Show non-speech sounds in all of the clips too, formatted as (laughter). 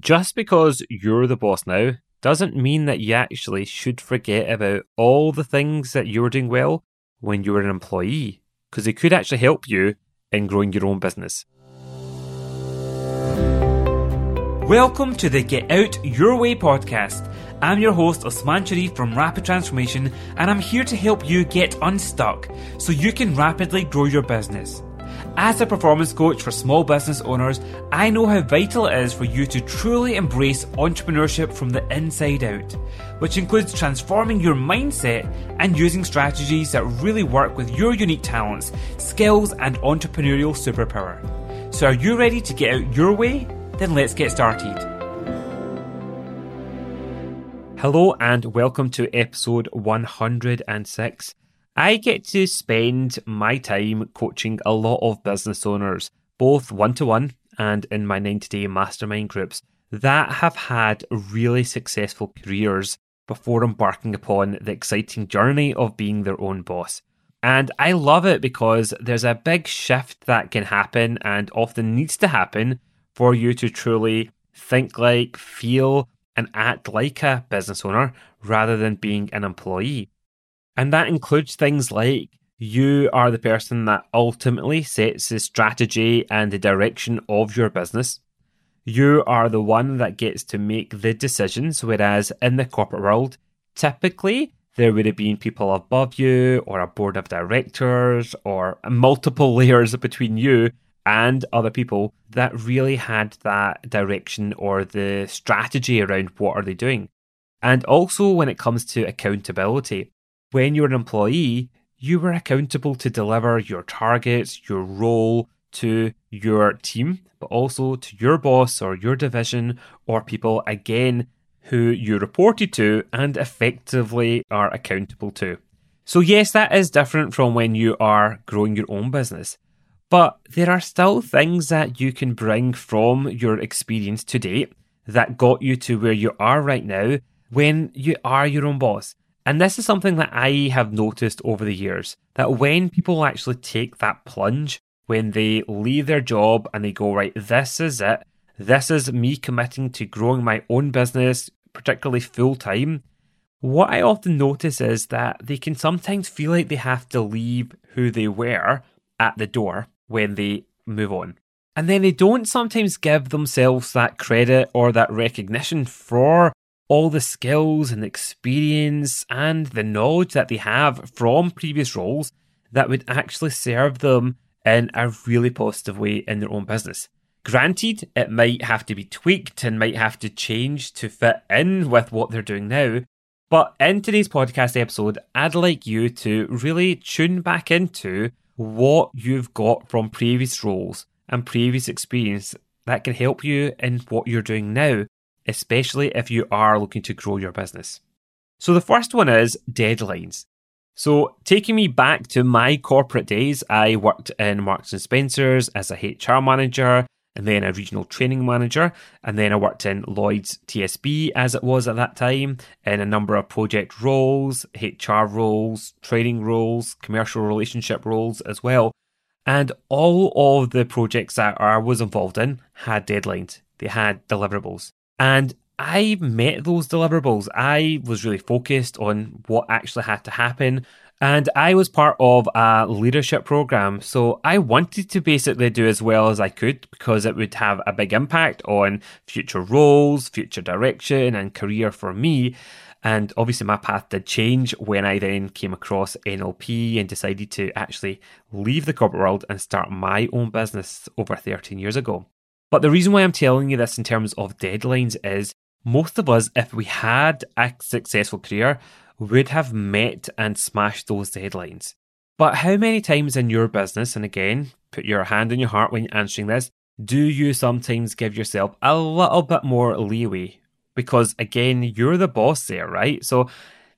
just because you're the boss now doesn't mean that you actually should forget about all the things that you were doing well when you were an employee, because it could actually help you in growing your own business. Welcome to the Get Out Your Way podcast. I'm your host, Osmaan Sharif from Rapid Transformation, and I'm here to help you get unstuck so you can rapidly grow your business. As a performance coach for small business owners, I know how vital it is for you to truly embrace entrepreneurship from the inside out, which includes transforming your mindset and using strategies that really work with your unique talents, skills, and entrepreneurial superpower. So, are you ready to get out your way? Then let's get started. Hello, and welcome to episode 106. I get to spend my time coaching a lot of business owners, both one to one and in my 90 day mastermind groups, that have had really successful careers before embarking upon the exciting journey of being their own boss. And I love it because there's a big shift that can happen and often needs to happen for you to truly think like, feel, and act like a business owner rather than being an employee. And that includes things like you are the person that ultimately sets the strategy and the direction of your business. You are the one that gets to make the decisions, whereas in the corporate world, typically there would have been people above you or a board of directors or multiple (laughs) layers between you and other people that really had that direction or the strategy around what are they doing. And also when it comes to accountability, when you're an employee, you were accountable to deliver your targets, your role to your team, but also to your boss or your division or people again who you reported to and effectively are accountable to. So, yes, that is different from when you are growing your own business, but there are still things that you can bring from your experience to date that got you to where you are right now when you are your own boss. And this is something that I have noticed over the years that when people actually take that plunge, when they leave their job and they go, right, this is it, this is me committing to growing my own business, particularly full time. What I often notice is that they can sometimes feel like they have to leave who they were at the door when they move on. And then they don't sometimes give themselves that credit or that recognition for all the skills and experience and the knowledge that they have from previous roles that would actually serve them in a really positive way in their own business. Granted, it might have to be tweaked and might have to change to fit in with what they're doing now. But in today's podcast episode, I'd like you to really tune back into what you've got from previous roles and previous experience that can help you in what you're doing now especially if you are looking to grow your business. So the first one is deadlines. So taking me back to my corporate days, I worked in Marks and Spencers as a HR manager and then a regional training manager. And then I worked in Lloyd's TSB as it was at that time in a number of project roles, HR roles, training roles, commercial relationship roles as well. And all of the projects that I was involved in had deadlines. They had deliverables. And I met those deliverables. I was really focused on what actually had to happen. And I was part of a leadership program. So I wanted to basically do as well as I could because it would have a big impact on future roles, future direction, and career for me. And obviously, my path did change when I then came across NLP and decided to actually leave the corporate world and start my own business over 13 years ago. But the reason why I'm telling you this in terms of deadlines is most of us, if we had a successful career, would have met and smashed those deadlines. But how many times in your business, and again, put your hand on your heart when answering this, do you sometimes give yourself a little bit more leeway? Because again, you're the boss there, right? So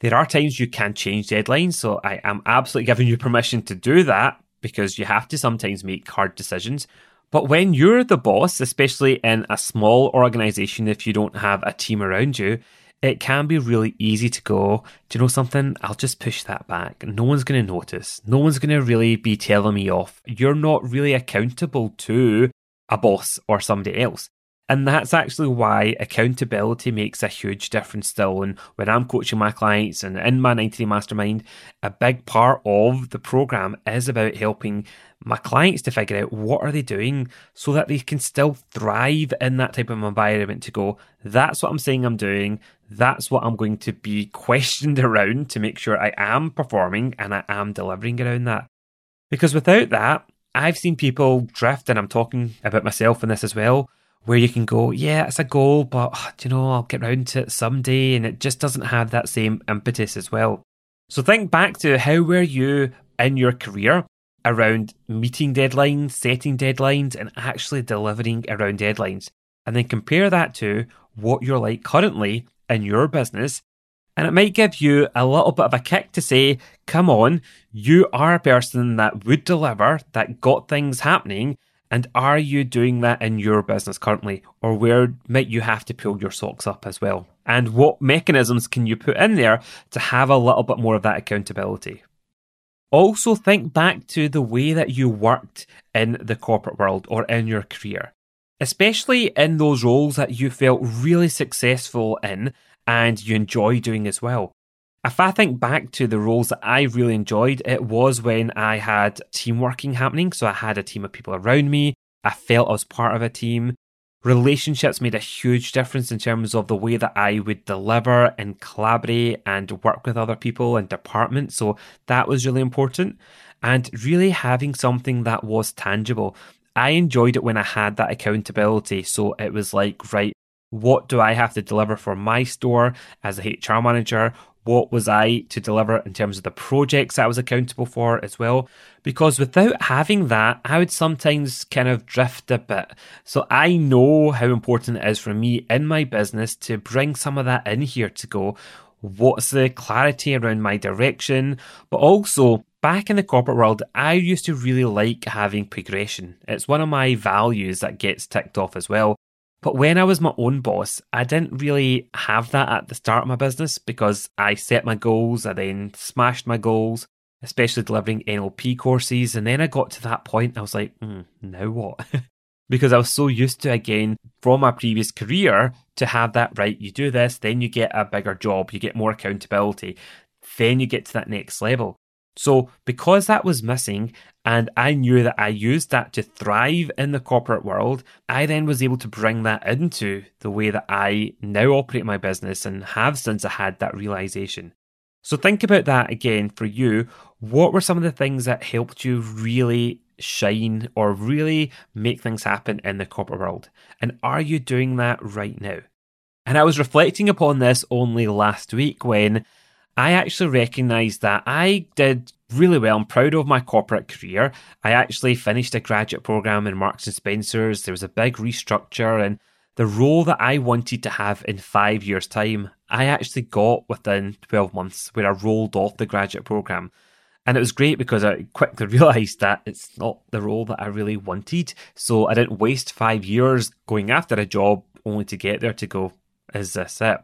there are times you can change deadlines. So I am absolutely giving you permission to do that because you have to sometimes make hard decisions. But when you're the boss, especially in a small organization, if you don't have a team around you, it can be really easy to go, do you know something? I'll just push that back. No one's going to notice. No one's going to really be telling me off. You're not really accountable to a boss or somebody else. And that's actually why accountability makes a huge difference still. And when I'm coaching my clients and in my 90 Day Mastermind, a big part of the program is about helping my clients to figure out what are they doing so that they can still thrive in that type of environment to go, that's what I'm saying I'm doing. That's what I'm going to be questioned (laughs) around to make sure I am performing and I am delivering around that. Because without that, I've seen people drift, and I'm talking about myself in this as well, where you can go, yeah, it's a goal, but ah, you know, I'll get round to it someday, and it just doesn't have that same impetus as well. So think back to how were you in your career around meeting deadlines, setting deadlines, and actually delivering around deadlines. And then compare that to what you're like currently in your business. And it might give you a little bit of a kick to say, come on, you are a person that would deliver, that got things happening. And are you doing that in your business currently? Or where might you have to pull your socks up as well? And what mechanisms can you put in there to have a little bit more of that accountability? Also, think back to the way that you worked in the corporate world or in your career, especially in those roles that you felt really successful in and you enjoy doing as well. If I think back to the roles that I really enjoyed, it was when I had team working happening. So I had a team of people around me. I felt I was part of a team relationships made a huge difference in terms of the way that I would deliver and collaborate and work with other people and departments. So that was really important. And really having something that was tangible. I enjoyed it when I had that accountability. So it was like, right, what do I have to deliver for my store as a HR manager? What was I to deliver in terms of the projects I was accountable for as well. Because without having that, I would sometimes kind of drift a bit. So I know how important it is for me in my business to bring some of that in here to go, what's the clarity around my direction, but also back in the corporate world, I used to really like having progression. It's one of my values that gets ticked off as well. But when I was my own boss, I didn't really have that at the start of my business because I set my goals, I then smashed my goals, especially delivering NLP courses. And then I got to that point, I was like, mm, now what? (laughs) because I was so used to, again, from my previous career, to have that right, you do this, then you get a bigger job, you get more accountability, then you get to that next level. So, because that was missing, and I knew that I used that to thrive in the corporate world, I then was able to bring that into the way that I now operate my business and have since I had that realization. So, think about that again for you. What were some of the things that helped you really shine or really make things happen in the corporate world? And are you doing that right now? And I was reflecting upon this only last week when I actually recognised that I did really well. I'm proud of my corporate career. I actually finished a graduate program in Marks and Spencers. There was a big restructure and the role that I wanted to have in five years' time, I actually got within 12 months where I rolled off the graduate program. And it was great because I quickly (laughs) realised that it's not the role that I really wanted. So I didn't waste five years going after a job only to get there to go, is this it?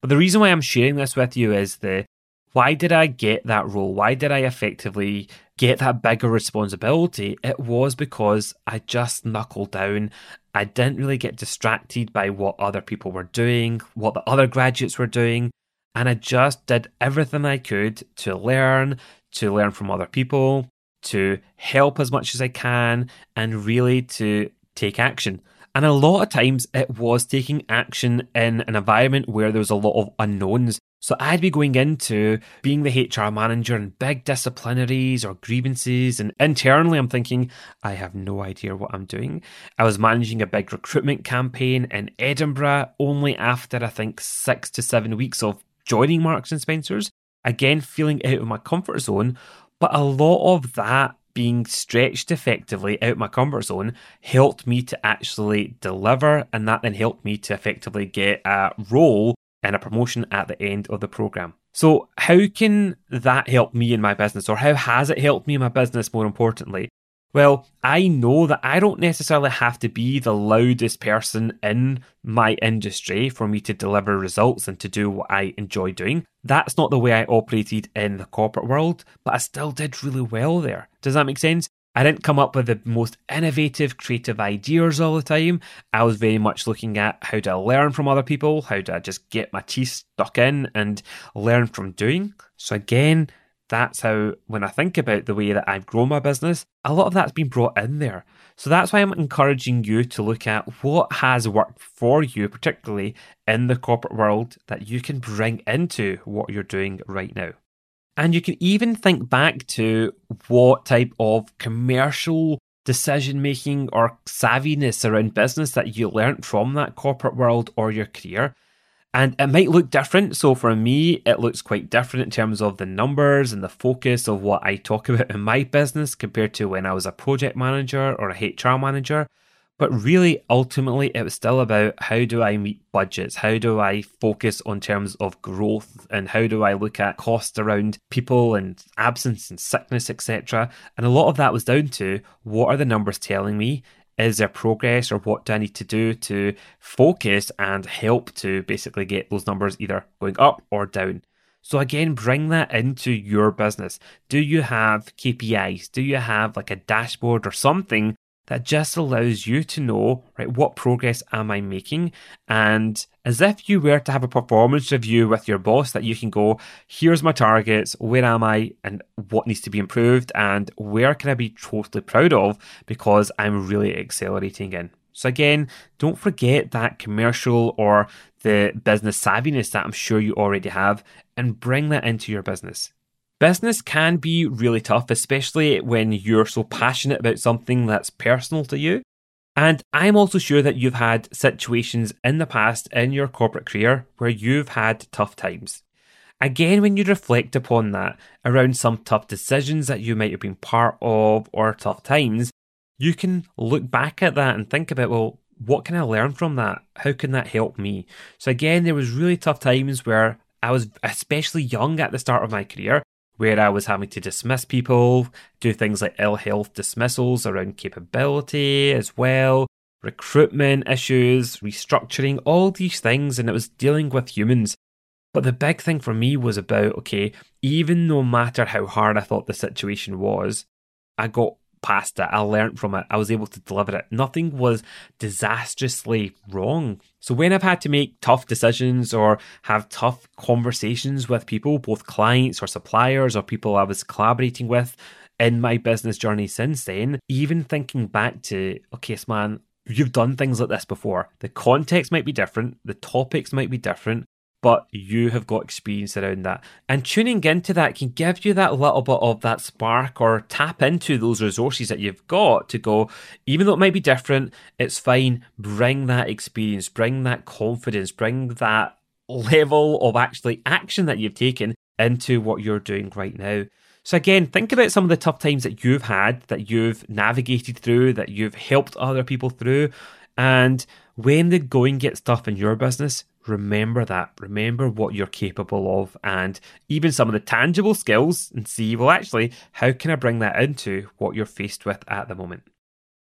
But the reason why I'm sharing this with you is the why did I get that role? Why did I effectively get that bigger responsibility? It was because I just knuckled down. I didn't really get distracted by what other people were doing, what the other graduates were doing. And I just did everything I could to learn, to learn from other people, to help as much as I can, and really to take action. And a lot of times it was taking action in an environment where there was a lot of unknowns. So I'd be going into being the HR manager and big disciplinaries or grievances. And internally, I'm thinking, I have no idea what I'm doing. I was managing a big recruitment campaign in Edinburgh only after I think six to seven weeks of joining Marks and Spencers. Again, feeling out of my comfort zone. But a lot of that being stretched effectively out my comfort zone helped me to actually deliver, and that then helped me to effectively get a role and a promotion at the end of the program. So, how can that help me in my business, or how has it helped me in my business more importantly? Well, I know that I don't necessarily have to be the loudest person in my industry for me to deliver results and to do what I enjoy doing. That's not the way I operated in the corporate world, but I still did really well there. Does that make sense? I didn't come up with the most innovative, creative ideas all the time. I was very much looking at how do I learn from other people? How do I just get my teeth stuck in and learn from doing? So, again, that's how, when I think about the way that I've grown my business, a lot of that's been brought in there. So that's why I'm encouraging you to look at what has worked for you, particularly in the corporate world, that you can bring into what you're doing right now. And you can even think back to what type of commercial decision making or savviness around business that you learned from that corporate world or your career. And it might look different. So for me, it looks quite different in terms of the numbers and the focus of what I talk (laughs) about in my business compared to when I was a project manager or a HR manager. But really, ultimately, it was still about how do I meet budgets? How do I focus on terms of growth? And how do I look at cost around people and absence and sickness, etc.? And a lot of that was down to what are the numbers telling me? Is there progress or what do I need to do to focus and help to basically get those numbers either going up or down? So again, bring that into your business. Do you have KPIs? Do you have like a dashboard or something that just allows you to know, right, what progress am I making? And as if you were to have a performance review with your boss, that you can go, here's my targets, where am I, and what needs to be improved, and where can I be totally proud of because I'm really accelerating in. So, again, don't forget that commercial or the business savviness that I'm sure you already have and bring that into your business. Business can be really tough, especially when you're so passionate about something that's personal to you. And I'm also sure that you've had situations in the past in your corporate career where you've had tough times. Again, when you reflect upon that around some tough decisions that you might have been part of or tough times, you can look back at that and think about, well, what can I learn from that? How can that help me? So again, there was really tough times where I was especially young at the start of my career where I was having to dismiss people, do things like ill health dismissals around capability as well, recruitment issues, restructuring, all these things, and it was dealing with humans. But the big thing for me was about okay, even no matter how hard I thought the situation was, I got past it. I learned from it. I was able to deliver it. Nothing was disastrously wrong. So when I've had to make tough decisions or have tough conversations with people, both clients or suppliers or people I was collaborating with in my business journey since then, even thinking back to, okay, man, you've done things like this before. The context might be different, the topics might be different, but you have got experience around that. And tuning into that can give you that little bit of that spark or tap into those resources that you've got to go, even though it might be different, it's fine. Bring that experience, bring that confidence, bring that level of actually action that you've taken into what you're doing right now. So, again, think about some of the tough times that you've had, that you've navigated through, that you've helped other people through. And when the going gets tough in your business, remember that. Remember what you're capable of and even some of the tangible skills and see, well, actually, how can I bring that into what you're faced with at the moment?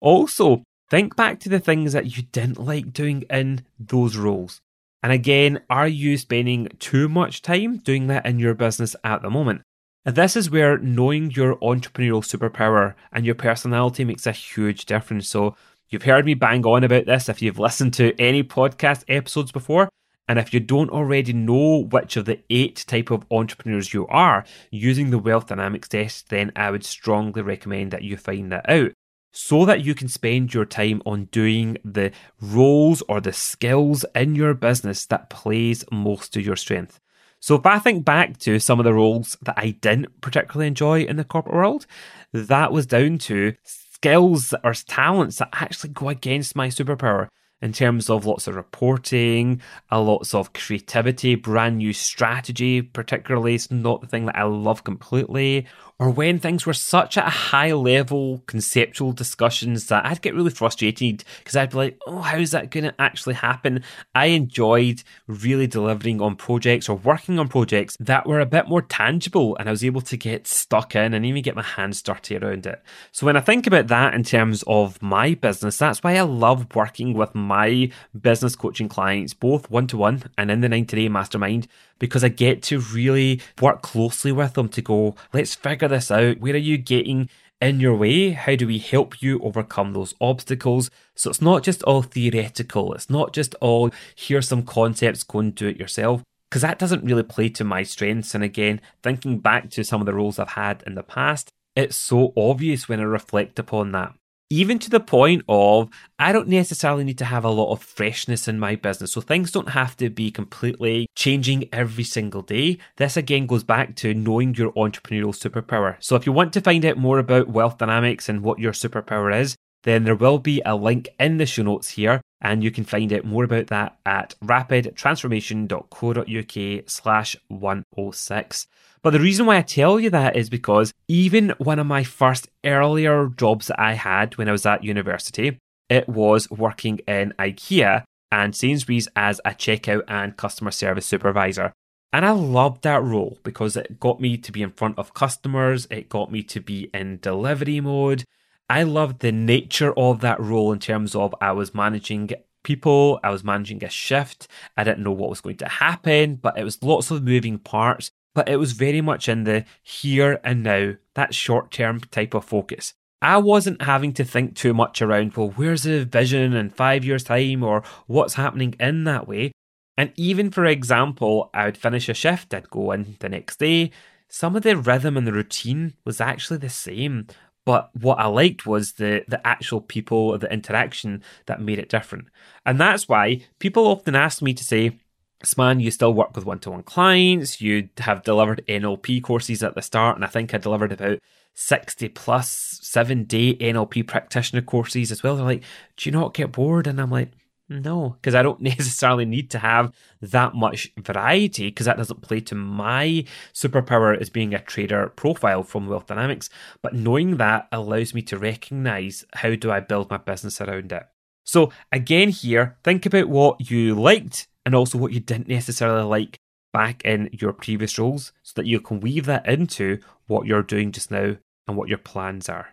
Also, think back to the things that you didn't like doing in those roles. And again, are you spending too much time doing that in your business at the moment? And this is where knowing your entrepreneurial superpower and your personality makes a huge difference. So, you've heard me bang on about this if you've listened to any podcast episodes before. And if you don't already know which of the eight type of entrepreneurs you are using the Wealth Dynamics test, then I would strongly recommend that you find that out so that you can spend your time on doing the roles or the skills in your business that plays most to your strength. So if I think back to some of the roles that I didn't particularly enjoy in the corporate world, that was down to skills or talents that actually go against my superpower in terms of lots of reporting, a lots of creativity, brand new strategy, particularly it's not the thing that I love completely, or when things were such at a high level conceptual discussions that I'd get really frustrated because I'd be like, oh, how's that going to actually happen? I enjoyed really delivering on projects or working on projects that were a bit more tangible and I was able to get stuck in and even get my hands dirty around it. So when I think about that in terms of my business, that's why I love working with my business coaching clients, both one to one and in the 90 day mastermind, because I get to really work closely with them to go, let's figure this out. Where are you getting in your way? How do we help you overcome those obstacles? So it's not just all theoretical. It's not just all here's some concepts, go and do it yourself. Because that doesn't really play to my strengths. And again, thinking back to some of the roles I've had in the past, it's so obvious when I reflect upon that even to the point of I don't necessarily need to have a lot of freshness in my business. So things don't have to be completely changing every single day. This again goes back to knowing your entrepreneurial superpower. So if you want to find out more about wealth dynamics and what your superpower is, then there will be a link in the show notes here and you can find out more about that at rapidtransformation.co.uk slash 106. But the reason why I tell you that is because even one of my first earlier jobs that I had when I was at university, it was working in IKEA and Sainsbury's as a checkout and customer service supervisor. And I loved that role because it got me to be in front of customers, it got me to be in delivery mode. I loved the nature of that role in terms of I was managing people, I was managing a shift, I didn't know what was going to happen, but it was lots of moving parts but it was very much in the here and now, that short term type of focus. I wasn't having to think too much around, well, where's the vision in five years' time or what's happening in that way. And even, for example, I would finish a shift, I'd go in the next day. Some of the rhythm and the routine was actually the same. But what I liked was the the actual people, the interaction that made it different. And that's why people often ask me to say, Sman, you still work with one to one clients. You have delivered NLP courses at the start, and I think I delivered about 60 plus seven day NLP practitioner courses as well. They're like, Do you not get bored? And I'm like, no, because I don't (laughs) necessarily need to have that much variety because that doesn't play to my superpower as being a trader profile from Wealth Dynamics. But knowing that allows me to recognize how do I build my business around it. So again, here, think about what you liked and also what you didn't necessarily like back in your previous roles so that you can weave that into what you're doing just now and what your plans are.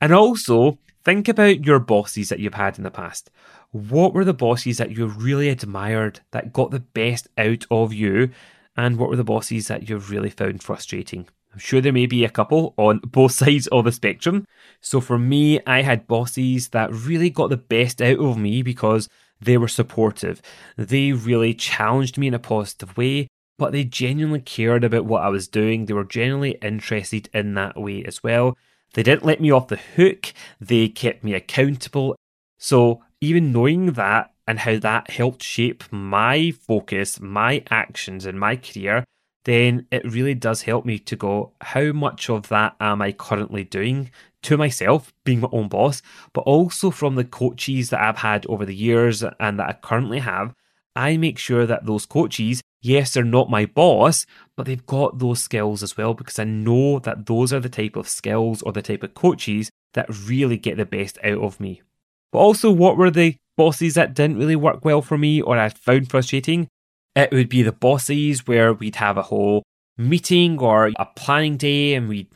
And also, think about your bosses that you've had in the past. What were the bosses that you really admired that got the best out of you? And what were the bosses that you've really found frustrating? I'm sure there may be a couple on (laughs) both sides of the spectrum. So for me, I had bosses that really got the best out of me because they were supportive. They really challenged me in a positive way, but they genuinely cared about what I was doing. They were genuinely interested in that way as well. They didn't let me off the hook, they kept me accountable. So, even knowing that and how that helped shape my focus, my actions, and my career, then it really does help me to go, how much of that am I currently doing to myself, being my own boss, but also from the coaches that I've had over the years and that I currently have. I make sure that those coaches, yes, they're not my boss, but they've got those skills as well because I know that those are the type of skills or the type of coaches that really get the best out of me. But also, what were the bosses that didn't really work well for me or I found frustrating? It would be the bosses where we'd have a whole meeting or a planning day and we'd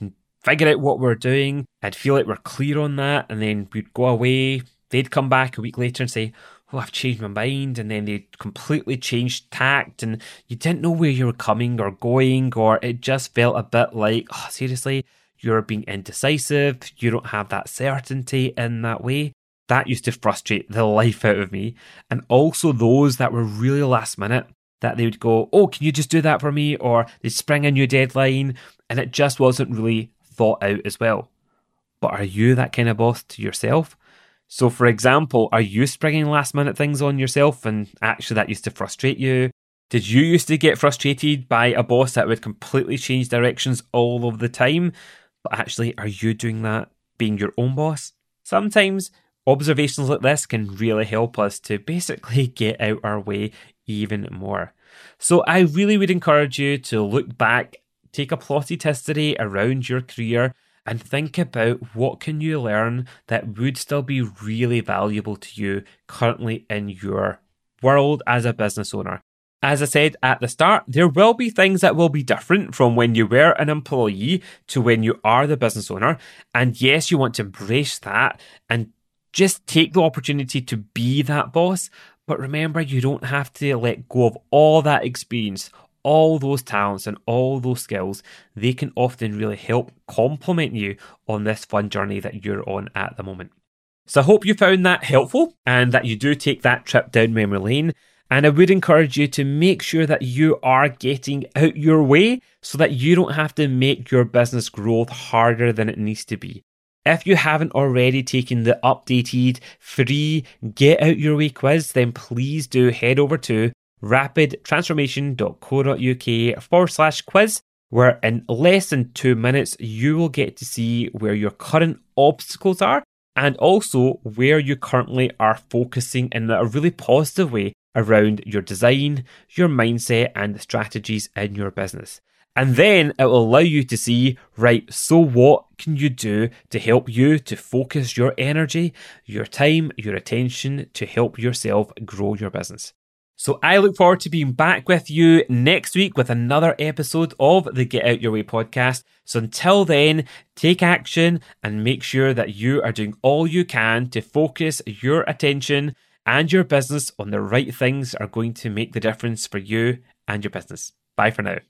figure out what we're doing. I'd feel like we're clear on that and then we'd go away. They'd come back a week later and say, Oh, I've changed my mind. And then they'd completely changed tact and you didn't know where you were coming or going, or it just felt a bit like, Oh, seriously, you're being indecisive. You don't have that certainty in that way. That used to frustrate the life out of me. And also those that were really last minute that they would go, Oh, can you just do that for me? Or they'd spring a new deadline. And it just wasn't really thought out as well. But are you that kind of boss to yourself? So, for example, are you springing last minute things on yourself and actually that used to frustrate you? Did you used to get frustrated by a boss that would completely change directions all of the time? But actually, are you doing that being your own boss? Sometimes observations like this can really help us to basically (laughs) get out our way even more. So I really would encourage you to look back, take a plotted history around your career and think about what can you learn that would still be really valuable to you currently in your world as a business owner. As I said at the start, there will be things that will be different from when you were an employee to when you are the business owner. And yes, you want to embrace that and just take the opportunity to be that boss, but remember, you don't have to let go of all that experience, all those talents and all those skills, they can often really help complement you on this fun journey that you're on at the moment. So I hope you found that helpful and that you do take that trip down memory lane. And I would encourage you to make sure that you are getting out your way so that you don't have to make your business growth harder than it needs to be. If you haven't already taken the updated free Get Out Your Way quiz, then please do head over to rapidtransformation.co.uk forward slash quiz, where in less than two minutes you will get to see where your current obstacles are and also where you currently are focusing in a really positive way around your design, your mindset, and the strategies in your business. And then it will allow you to see, right, so what can you do to help you to focus your energy, your time, your attention to help yourself grow your business. So I look forward to being back with you next week with another episode of the Get Out Your Way podcast. So until then, take action and make sure that you are doing all you can to focus your attention and your business on the right things are going to make the difference for you and your business. Bye for now.